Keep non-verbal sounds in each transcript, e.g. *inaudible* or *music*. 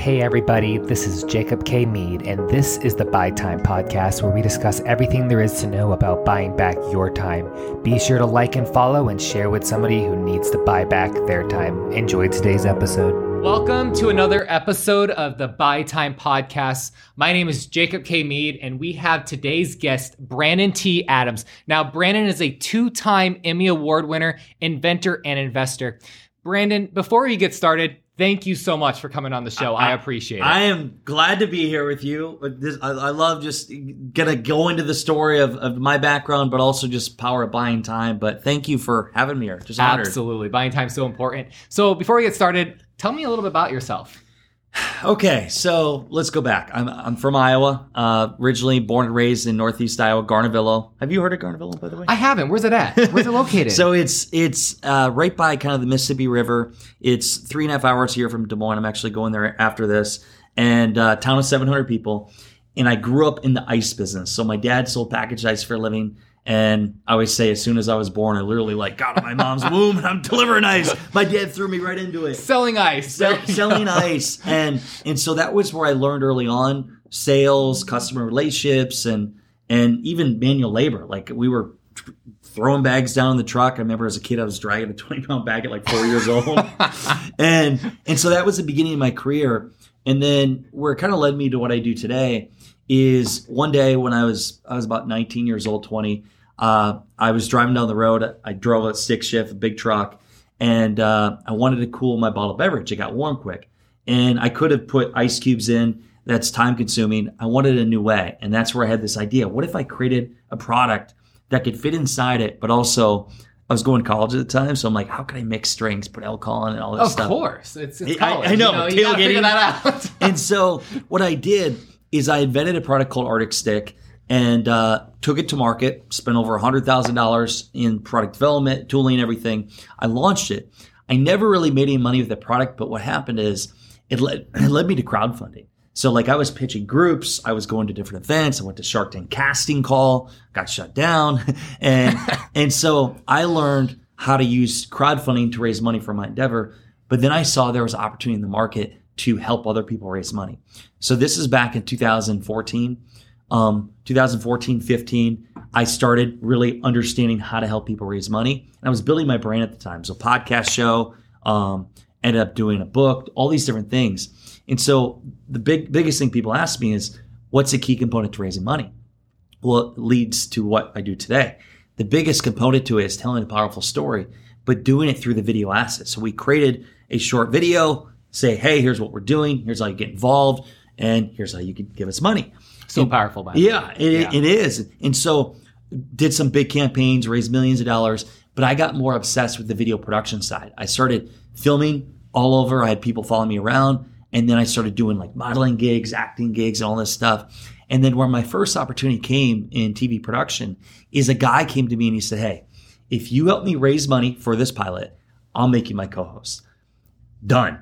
Hey, everybody, this is Jacob K. Mead, and this is the Buy Time Podcast, where we discuss everything there is to know about buying back your time. Be sure to like and follow and share with somebody who needs to buy back their time. Enjoy today's episode. Welcome to another episode of the Buy Time Podcast. My name is Jacob K. Mead, and we have today's guest, Brandon T. Adams. Now, Brandon is a two time Emmy Award winner, inventor, and investor. Brandon, before we get started, thank you so much for coming on the show. I, appreciate it. I am glad to be here with you. This, I, I love just gonna go into the story of, of my background, but also just power of buying time. But thank you for having me here. Just honored. Absolutely. Buying time so important. So before we get started, tell me a little bit about yourself. Okay, so let's go back. I'm, I'm from Iowa, uh, originally born and raised in Northeast Iowa, Garnavillo. Have you heard of Garnavillo, by the way? I haven't. Where's it at? Where's it located? *laughs* So it's it's uh, right by kind of the Mississippi River. It's three and a half hours here from Des Moines. I'm actually going there after this, and uh, town of 700 people. And I grew up in the ice business. So my dad sold packaged ice for a living. And I always say, as soon as I was born, I literally like got out my mom's *laughs* womb and I'm delivering ice. My dad threw me right into it. selling ice. Sell, selling ice, and and so that was where I learned early on sales, customer relationships, and and even manual labor. Like we were throwing bags down in the truck. I remember as a kid, I was dragging a twenty pound bag at like four years old, *laughs* and and so that was the beginning of my career. And then where it kind of led me to what I do today is one day when I was I was about 19 years old, 20. Uh, I was driving down the road. I drove a stick shift, a big truck, and uh, I wanted to cool my bottled beverage. It got warm quick, and I could have put ice cubes in. That's time consuming. I wanted a new way, and that's where I had this idea. What if I created a product that could fit inside it, but also I was going to college at the time, so I'm like, how can I mix drinks, put alcohol in, and all this Of stuff? Of course. It's, it's I- college. I know, You, know, you figure that out. and so what I did is I invented a product called Arctic Stick and uh, took it to market. Spent over hundred thousand dollars in product development, tooling, everything. I launched it. I never really made any money with the product, but what happened is it led *clears throat* it led me to crowdfunding. So like I was pitching groups, I was going to different events. I went to Shark Tank casting call, got shut down, *laughs* and *laughs* and so I learned how to use crowdfunding to raise money for my endeavor. But then I saw there was opportunity in the market to help other people raise money. So this is back in 2014. Um, 2014, 15, I started really understanding how to help people raise money. And I was building my brand at the time. So podcast show, um, ended up doing a book, all these different things. And so the big biggest thing people ask me is, what's a key component to raising money? Well, it leads to what I do today. The biggest component to it is telling a powerful story, but doing it through the video asset. So we created a short video, say, hey, here's what we're doing, here's how you get involved, and here's how you can give us money. so powerful, by. Yeah, it, Yeah. it is. And so did some big campaigns, raised millions of dollars, but I got more obsessed with the video production side. I started filming all over. I had people follow me around. And then I started doing like modeling gigs, acting gigs, and all this stuff. And then where my first opportunity came in TV production is a guy came to me and he said, Hey, if you help me raise money for this pilot, I'll make you my co-host. Done.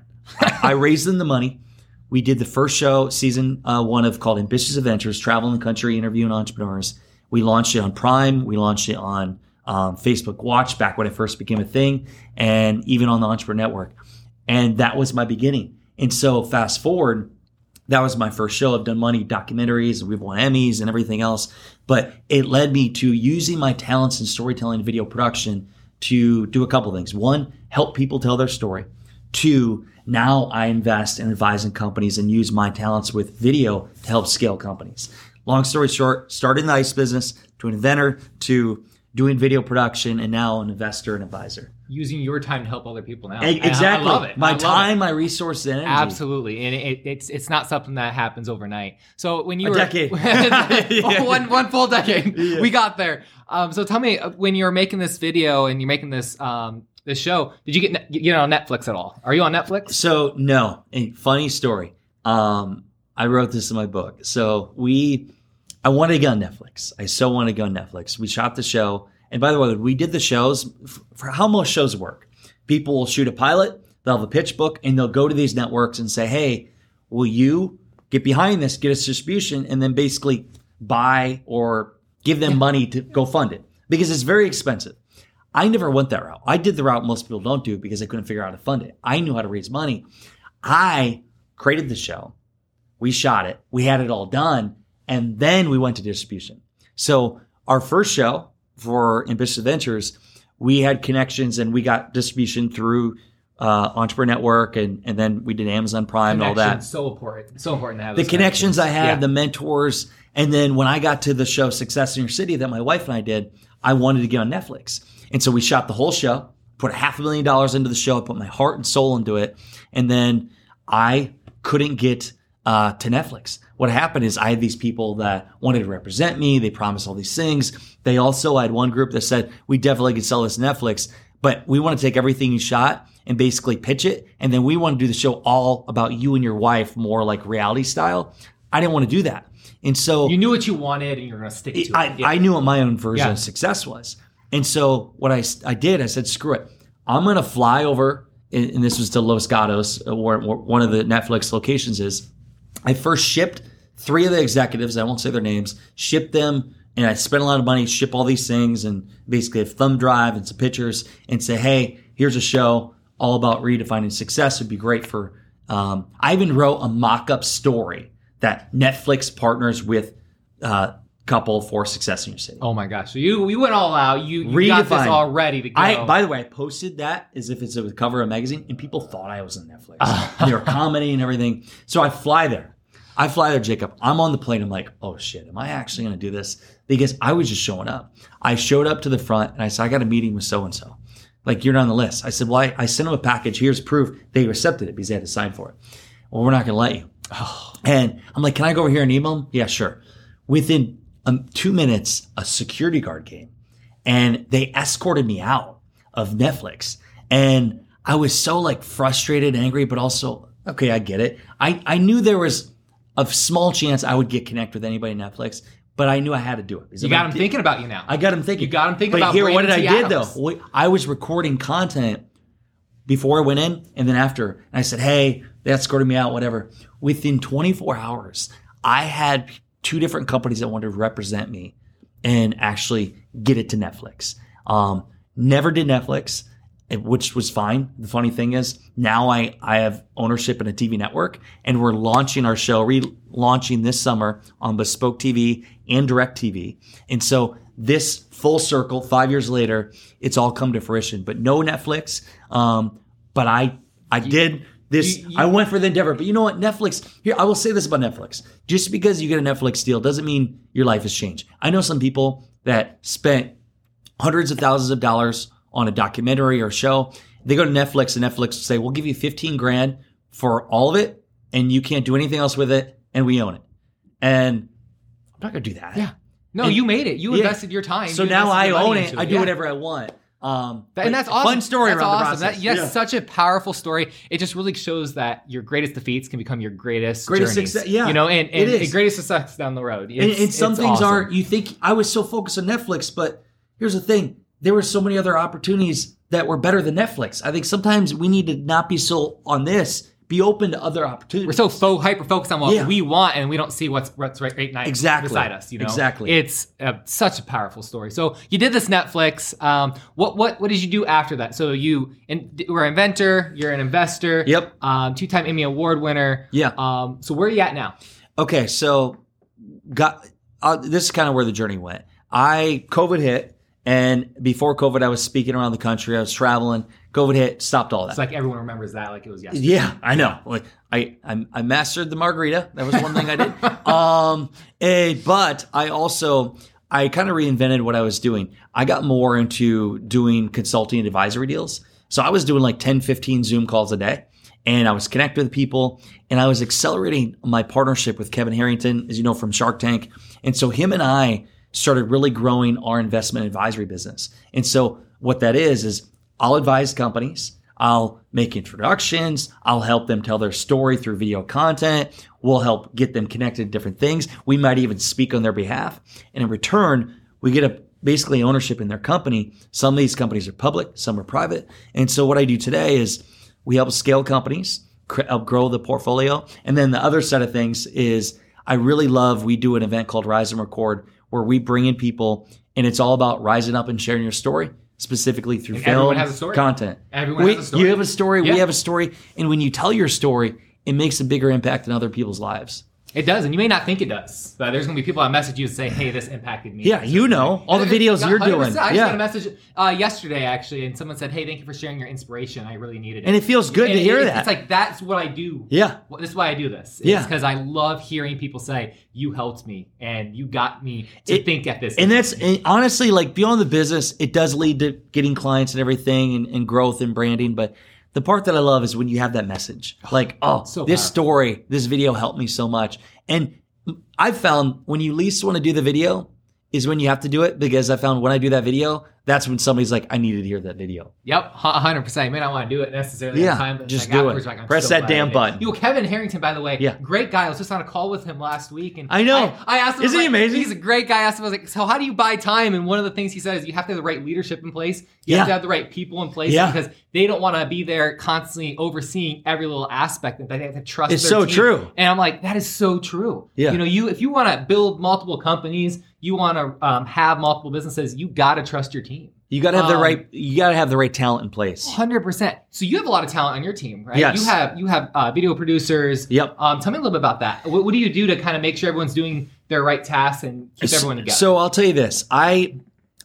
I raised them the money. We did the first show, season uh, one of called Ambitious Adventures, traveling the country, interviewing entrepreneurs. We launched it on Prime. We launched it on um, Facebook Watch back when it first became a thing, and even on the Entrepreneur Network. And that was my beginning. And so, fast forward, that was my first show. I've done money documentaries, we've won Emmys and everything else. But it led me to using my talents in storytelling and video production to do a couple things. One, help people tell their story. Two, now I invest in advising companies and use my talents with video to help scale companies. Long story short, started in the ice business to an inventor to doing video production and now an investor and advisor. Using your time to help other people now. E- And I- Exactly. I love it. My love it. time, my resources, and energy. Absolutely, and it, it's it's not something that happens overnight. So when you A were decade. *laughs* Oh, *laughs* one one full decade, we got there. Um, so tell me, uh, when you're making this video and you're making this um, this show, did you get ne- get on Netflix at all? Are you on Netflix? So no, a funny story. Um, I wrote this in my book. So we, I wanted to go on Netflix. I so wanted to go on Netflix. We shot the show, and by the way, we did the shows for how most shows work. People will shoot a pilot, they'll have a pitch book, and they'll go to these networks and say, "Hey, will you get behind this, get us distribution, and then basically buy or give them money to go fund it because it's very expensive." I never went that route. I did the route most people don't do because I couldn't figure out how to fund it. I knew how to raise money. I created the show, we shot it, we had it all done, and then we went to distribution. So our first show for Ambitious Adventures, we had connections and we got distribution through uh, Entrepreneur Network, and and then we did Amazon Prime and all that. So important. So important to have The those connections I had, Yeah. the mentors, and then when I got to the show Success in Your City that my wife and I did, I wanted to get on Netflix, and so we shot the whole show, put a half a million dollars into the show, I put my heart and soul into it, and then I couldn't get uh, to Netflix. What happened is I had these people that wanted to represent me. They promised all these things. They also I had one group that said we definitely could sell this to Netflix, but we want to take everything you shot and basically pitch it, and then we want to do the show all about you and your wife, more like reality style. I didn't want to do that, and so You knew what you wanted, and you're going to stick to it. I, Yeah. I knew what my own version Yeah. of success was. And so what I, I did, I said, screw it. I'm going to fly over, and, this was to Los Gatos, uh, where, one of the Netflix locations is. I first shipped three of the executives, I won't say their names, shipped them, and I spent a lot of money, ship all these things, and basically a thumb drive and some pictures, and say, hey, here's a show all about redefining success. It would be great for. Um, I even wrote a mock-up story that Netflix partners with uh, couple for Success in Your City. Oh my gosh! So you you went all out. You, you got this all ready to go. I, by the way, I posted that as if it's a cover of a magazine, and people thought I was on Netflix. *laughs* they were commenting and everything. So I fly there. I fly there, Jacob. I'm on the plane. I'm like, oh shit, am I actually going to do this? Because I was just showing up. I showed up to the front and I said, I got a meeting with so and so. Like, you're not on the list. I said, well, I, I sent them a package. Here's proof. They accepted it because they had to sign for it. Well, we're not going to let you. *sighs* And I'm like, can I go over here and email them? Yeah, sure. Within um, two minutes, a security guard came and they escorted me out of Netflix. And I was so like frustrated, angry, but also, okay, I get it. I, I knew there was a small chance I would get connect with anybody in Netflix, but I knew I had to do it. You got him thinking about you now. I got him thinking. You got him thinking but about here, what did Brandon I T. did though? I was recording content before I went in and then after. And I said, hey, they escorted me out, whatever. Within 24 hours, I had two different companies that wanted to represent me and actually get it to Netflix. Um, never did Netflix, which was fine. The funny thing is now I, I have ownership in a TV network and we're launching our show, relaunching this summer on Bespoke TV and DirecTV. And so this full circle, five years later, it's all come to fruition, but no Netflix. Um, but I, I did this. you- you- I went for the endeavor, but you know what? Netflix here. I will say this about Netflix: just because you get a Netflix deal doesn't mean your life has changed. I know some people that spent hundreds of thousands of dollars on a documentary or show. They go to Netflix and Netflix will say, "We'll give you fifteen grand for all of it, and you can't do anything else with it, and we own it." And I'm not gonna do that. Yeah. No, And- you made it. You Yeah. invested your time. So You now I own it. into I do Yeah. whatever I want. Um, That- and that's awesome. Fun story that's around awesome. the process. That, yes, Yeah. such a powerful story. It just really shows that your greatest defeats can become your greatest Greatest journeys. success- yeah, you know, and, and, it is. greatest success down the road. and, It's- and some it's things awesome. are you think I was so focused on Netflix, but here's the thing: there were so many other opportunities that were better than Netflix. I think sometimes we need to not be so on this, be open to other opportunities. We're so fo- hyper focused on what Yeah. we want, and we don't see what's what's right, right Exactly. beside us. You know, Exactly. It's uh, such a powerful story. So you did this Netflix. Um, what what what did you do after that? So you in, were an inventor. You're an investor. Yep. Um, two time Emmy Award winner. Yeah. Um, so where are you at now? Okay, so got uh, this is kind of where the journey went. I COVID hit, and before COVID, I was speaking around the country. I was traveling. COVID hit, stopped all that. It's like everyone remembers that like it was yesterday. Yeah, I know. Like I, I, I mastered the margarita. That was one thing I did. *laughs* Um, eh, but I also I kind of reinvented what I was doing. I got more into doing consulting and advisory deals. So I was doing like 10, 15 Zoom calls a day. And I was connecting with people and I was accelerating my partnership with Kevin Harrington, as you know, from Shark Tank. And so him and I started really growing our investment advisory business. And so what that is, is I'll advise companies. I'll make introductions. I'll help them tell their story through video content. We'll help get them connected to different things. We might even speak on their behalf. And in return, we get a basically ownership in their company. Some of these companies are public, some are private. And so what I do today is we help scale companies, help grow the portfolio. And then the other side of things is I really love, we do an event called Rise and Record where we bring in people and it's all about rising up and sharing your story specifically through And film everyone has a story. content. Everyone We- has a story. You have a story, Yeah. we have a story. And when you tell your story, it makes a bigger impact in other people's lives. It does, and you may not think it does, but there's going to be people that message you and say, "Hey, this impacted me." Yeah, you know all the videos you're doing. 100%. I just Yeah. got a message uh, yesterday actually, and someone said, "Hey, thank you for sharing your inspiration. I really needed it." And it feels good to And hear it- that. It's like that's what I do. Yeah. Well, This is why I do this. Yeah. because I love hearing people say, "You helped me, and you got me to It- think at this." And that's and honestly like beyond the business, it does lead to getting clients and everything and, and growth and branding. But the part that I love is when you have that message, oh, like, oh, So this powerful. story, this video helped me so much. And I've found when you least want to do the video is when you have to do it because I found when I do that video, that's when somebody's like, I needed to hear that video. Yep, hundred percent. You may not want to do it necessarily. Yeah, time, but just like do it. Like, Press that damn button. Yo, Kevin Harrington, by the way, Yeah. great guy. I was just on a call with him last week, and I know. I, I asked him, Isn't he amazing? He's a great guy. I asked him, I was like, so how do you buy time? And one of the things he said is you have to have the right leadership in place. You have to have the right people in place Yeah. because they don't want to be there constantly overseeing every little aspect. And they have to trust. It's so team. true. And I'm like, that is so true. Yeah. You know, you if you want to build multiple companies, you want to um, have multiple businesses, you got to trust your team. You gotta have the Um, right you gotta have the right talent in place. Hundred percent. So you have a lot of talent on your team, right? Yes. You have you have uh, video producers. Yep. Um, tell me a little bit about that. What, what do you do to kind of make sure everyone's doing their right tasks and keep everyone together? So I'll tell you this. I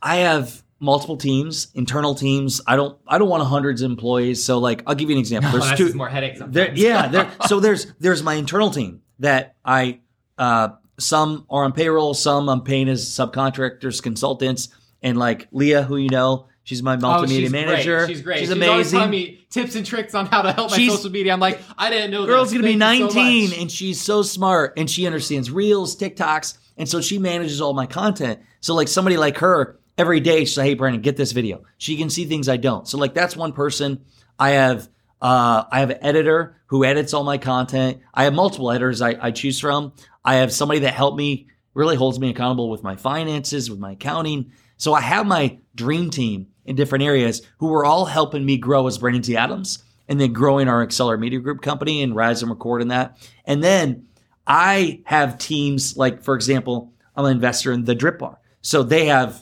I have multiple teams, internal teams. I don't I don't want hundreds of employees. So like I'll give you an example. *laughs* There's two more headaches. there, yeah, there, *laughs* so there's there's my internal team that I uh some are on payroll, some I'm paying as subcontractors, consultants, and like Leah, who you know, she's my Oh, multimedia she's manager. Great. She's great. She's, always amazing. telling me tips and tricks on how to help my social media. I'm like, I didn't know. The girl's this. gonna be Thank so 19 much. and she's so smart and she understands reels, TikToks, and so she manages all my content. So like somebody like her, every day she's like, "Hey Brandon, get this video." She can see things I don't. So like that's one person. I have uh, I have an editor who edits all my content. I have multiple editors I, I choose from. I have somebody that helped me, really holds me accountable with my finances, with my accounting. So I have my dream team in different areas who are all helping me grow as Brandon T. Adams and then growing our Accelerate Media Group company and Rise and Record in that. And then I have teams like, for example, I'm an investor in the Drip Bar. So they have,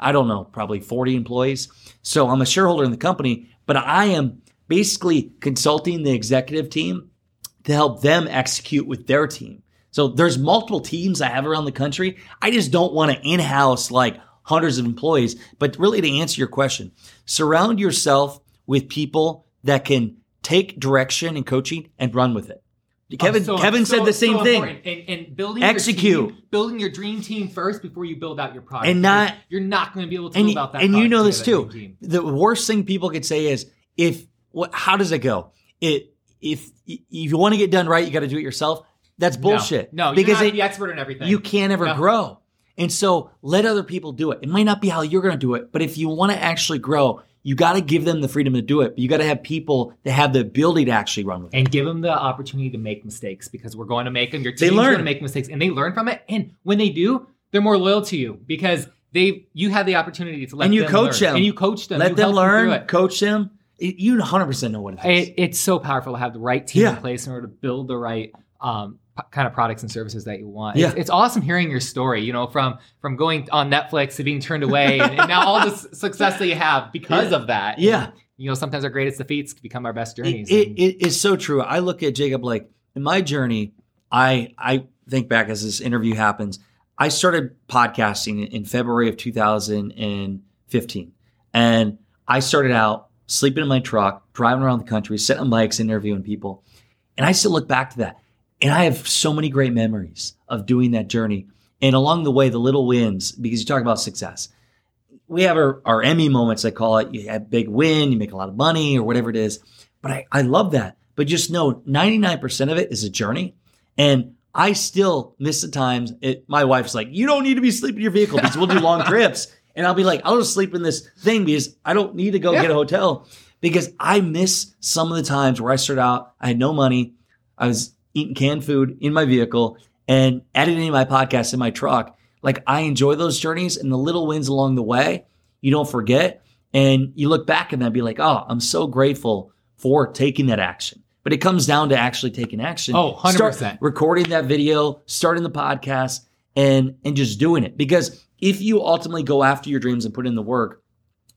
I don't know, probably 40 employees. So I'm a shareholder in the company, but I am basically consulting the executive team to help them execute with their team. So there's multiple teams I have around the country. I just don't want to in-house like hundreds of employees. But really to answer your question, surround yourself with people that can take direction and coaching and run with it. Oh, Kevin Oh, so- Kevin so- said the same so thing. And, and building Execute. your team, building your dream team first before you build out your product. And not- you're not going to be able to and, build out that. and you know this too. The worst thing people could say is if what how does it go? It if if you want to get done right, you got to do it yourself. That's bullshit. No, no because you're not it, the expert in everything. you can't ever No. grow. And so let other people do it. It might not be how you're going to do it, but if you want to actually grow, you got to give them the freedom to do it. But you got to have people that have the ability to actually run with it. and give them the opportunity to make mistakes because we're going to make them. Your team's going to make mistakes, and they learn from it. And when they do, they're more loyal to you because they you have the opportunity to let And you them coach learn. them. and you coach them. Let You them learn, it. coach them. It- you 100% know what it is. It, it's so powerful to have the right team Yeah. in place in order to build the right um, p- kind of products and services that you want. Yeah. It's, it's awesome hearing your story. You know, from from going on Netflix to being turned away, and, and now all this *laughs* success that you have because Yeah. of that. Yeah. And, you know, sometimes our greatest defeats become our best journeys. it, and- it is so true. I look at Jacob like in my journey, I I think back as this interview happens. I started podcasting in February of 2015, and I started out sleeping in my truck, driving around the country, sitting on bikes, interviewing people, and I still look back to that, and I have so many great memories of doing that journey. And along the way, the little wins, because you talk about success we have our, our Emmy moments, I call it. You have a big win, you make a lot of money or whatever it is. But I, I love that. But just know 99% of it is a journey. And I still miss the times it, my wife's like, you don't need to be sleeping in your vehicle because we'll do long *laughs* trips. And I'll be like, I'll just sleep in this thing because I don't need to go Yeah. get a hotel because I miss some of the times where I started out, I had no money. I was eating canned food in my vehicle and editing my podcast in my truck. Like I enjoy those journeys and the little wins along the way, you don't forget. And you look back and then be like, oh, I'm so grateful for taking that action. But it comes down to actually taking action. Oh, 100%. Start recording that video, starting the podcast, and and just doing it. Because if you ultimately go after your dreams and put in the work,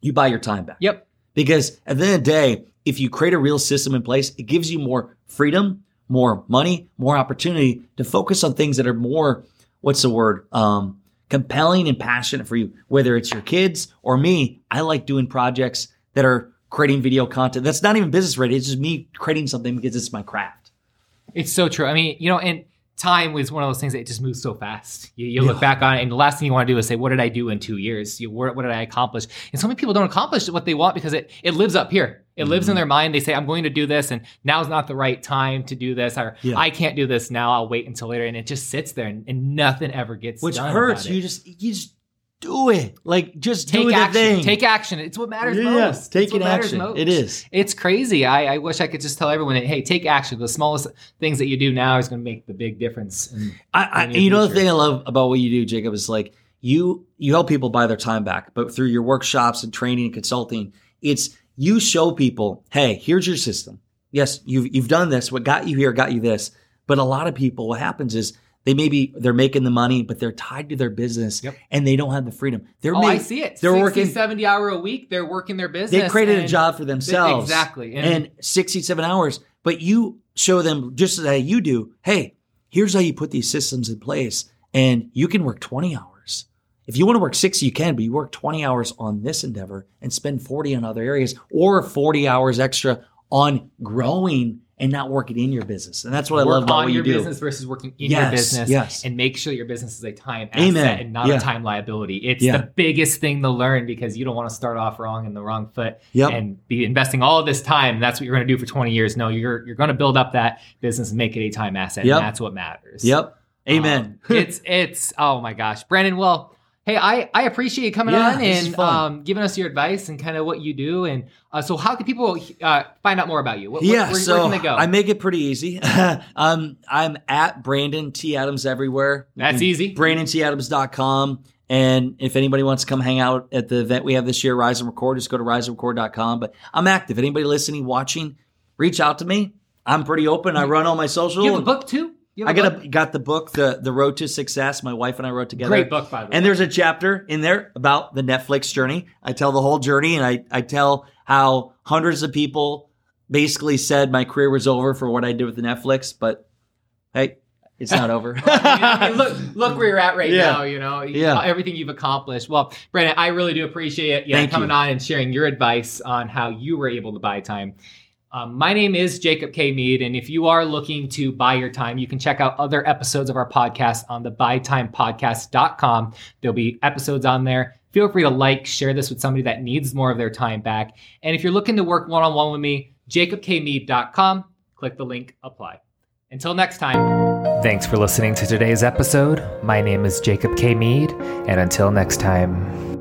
you buy your time back. yep. Because at the end of the day, if you create a real system in place, it gives you more freedom, more money, more opportunity to focus on things that are more, what's the word? Um, compelling and passionate for you, whether it's your kids or me. I like doing projects that are creating video content. That's not even business ready. It's just me creating something because it's my craft. It's so true. I mean, you know, and time was one of those things that just moves so fast. You, you look back on it, and the last thing you want to do is say, "What did I do in two years? You, what, what did I accomplish?" And so many people don't accomplish what they want because it it lives up here. It mm-hmm. lives in mm-hmm. their mind. They say, "I'm going to do this, and now's not the right time to do this," or yeah. "I can't do this now. I'll wait until later." And it just sits there, and, and nothing ever gets which hurts. You just you just do it. Like just take do action. Thing. Take action. It's what matters yeah, most. Take an action. Most. It is. It's crazy. I, I, wish I could just tell everyone, that hey, take action. The smallest things that you do now is going to make the big difference. In, I, I and you know the thing I love about what you do, Jacob, is like you you help people buy their time back, but through your workshops and training and consulting, it's you show people, hey, here's your system. Yes, you've you've done this. What got you here got you this. But a lot of people, what happens is they maybe they're making the money, but they're tied to their business yep. and they don't have the freedom. They're oh, I see it. They're 60, working 70 hour a week. They're working their business. They created a job for themselves. Exactly. And, and 67 hours. But you show them just as you do, hey, here's how you put these systems in place. And you can work 20 hours. If you want to work 60, you can, but you work 20 hours on this endeavor and spend 40 on other areas or 40 hours extra on growing and not working in your business. And that's what Work I love about on what your you do. business versus working in yes, your business. Yes. And make sure your business is a time Amen. asset and not yeah. a time liability. It's yeah. the biggest thing to learn because you don't want to start off wrong in the wrong foot yep. and be investing all of this time. That's what you're going to do for 20 years. No, you're you're going to build up that business and make it a time asset. Yep. And that's what matters. Yep. Amen. Um, *laughs* it's it's oh my gosh. Brandon, well, Hey, I, I appreciate you coming yeah, on and um, giving us your advice and kind of what you do. And uh, so, how can people uh, find out more about you? What, yeah, where, so where can they go? I make it pretty easy. *laughs* um, I'm at Brandon T. Adams everywhere. That's easy. BrandonTAdams.com. And if anybody wants to come hang out at the event we have this year, Rise and Record, just go to riseandrecord.com. But I'm active. Anybody listening, watching, reach out to me. I'm pretty open. I run all my social. You have a book too? I got a, got the book, the the Road to Success. My wife and I wrote together. Great book, by the way. And there's a chapter in there about the Netflix journey. I tell the whole journey, and I I tell how hundreds of people basically said my career was over for what I did with the Netflix, but hey, it's not over. *laughs* I mean, look, look where you're at right yeah. now. You know, yeah. everything you've accomplished. Well, Brandon, I really do appreciate you coming you. on and sharing your advice on how you were able to buy time. Um, my name is Jacob K. Mead, and if you are looking to buy your time, you can check out other episodes of our podcast on the buytimepodcast.com. There'll be episodes on there. Feel free to like, share this with somebody that needs more of their time back. And if you're looking to work one on one with me, jacobkmead.com, click the link, apply. Until next time. Thanks for listening to today's episode. My name is Jacob K. Mead, and until next time.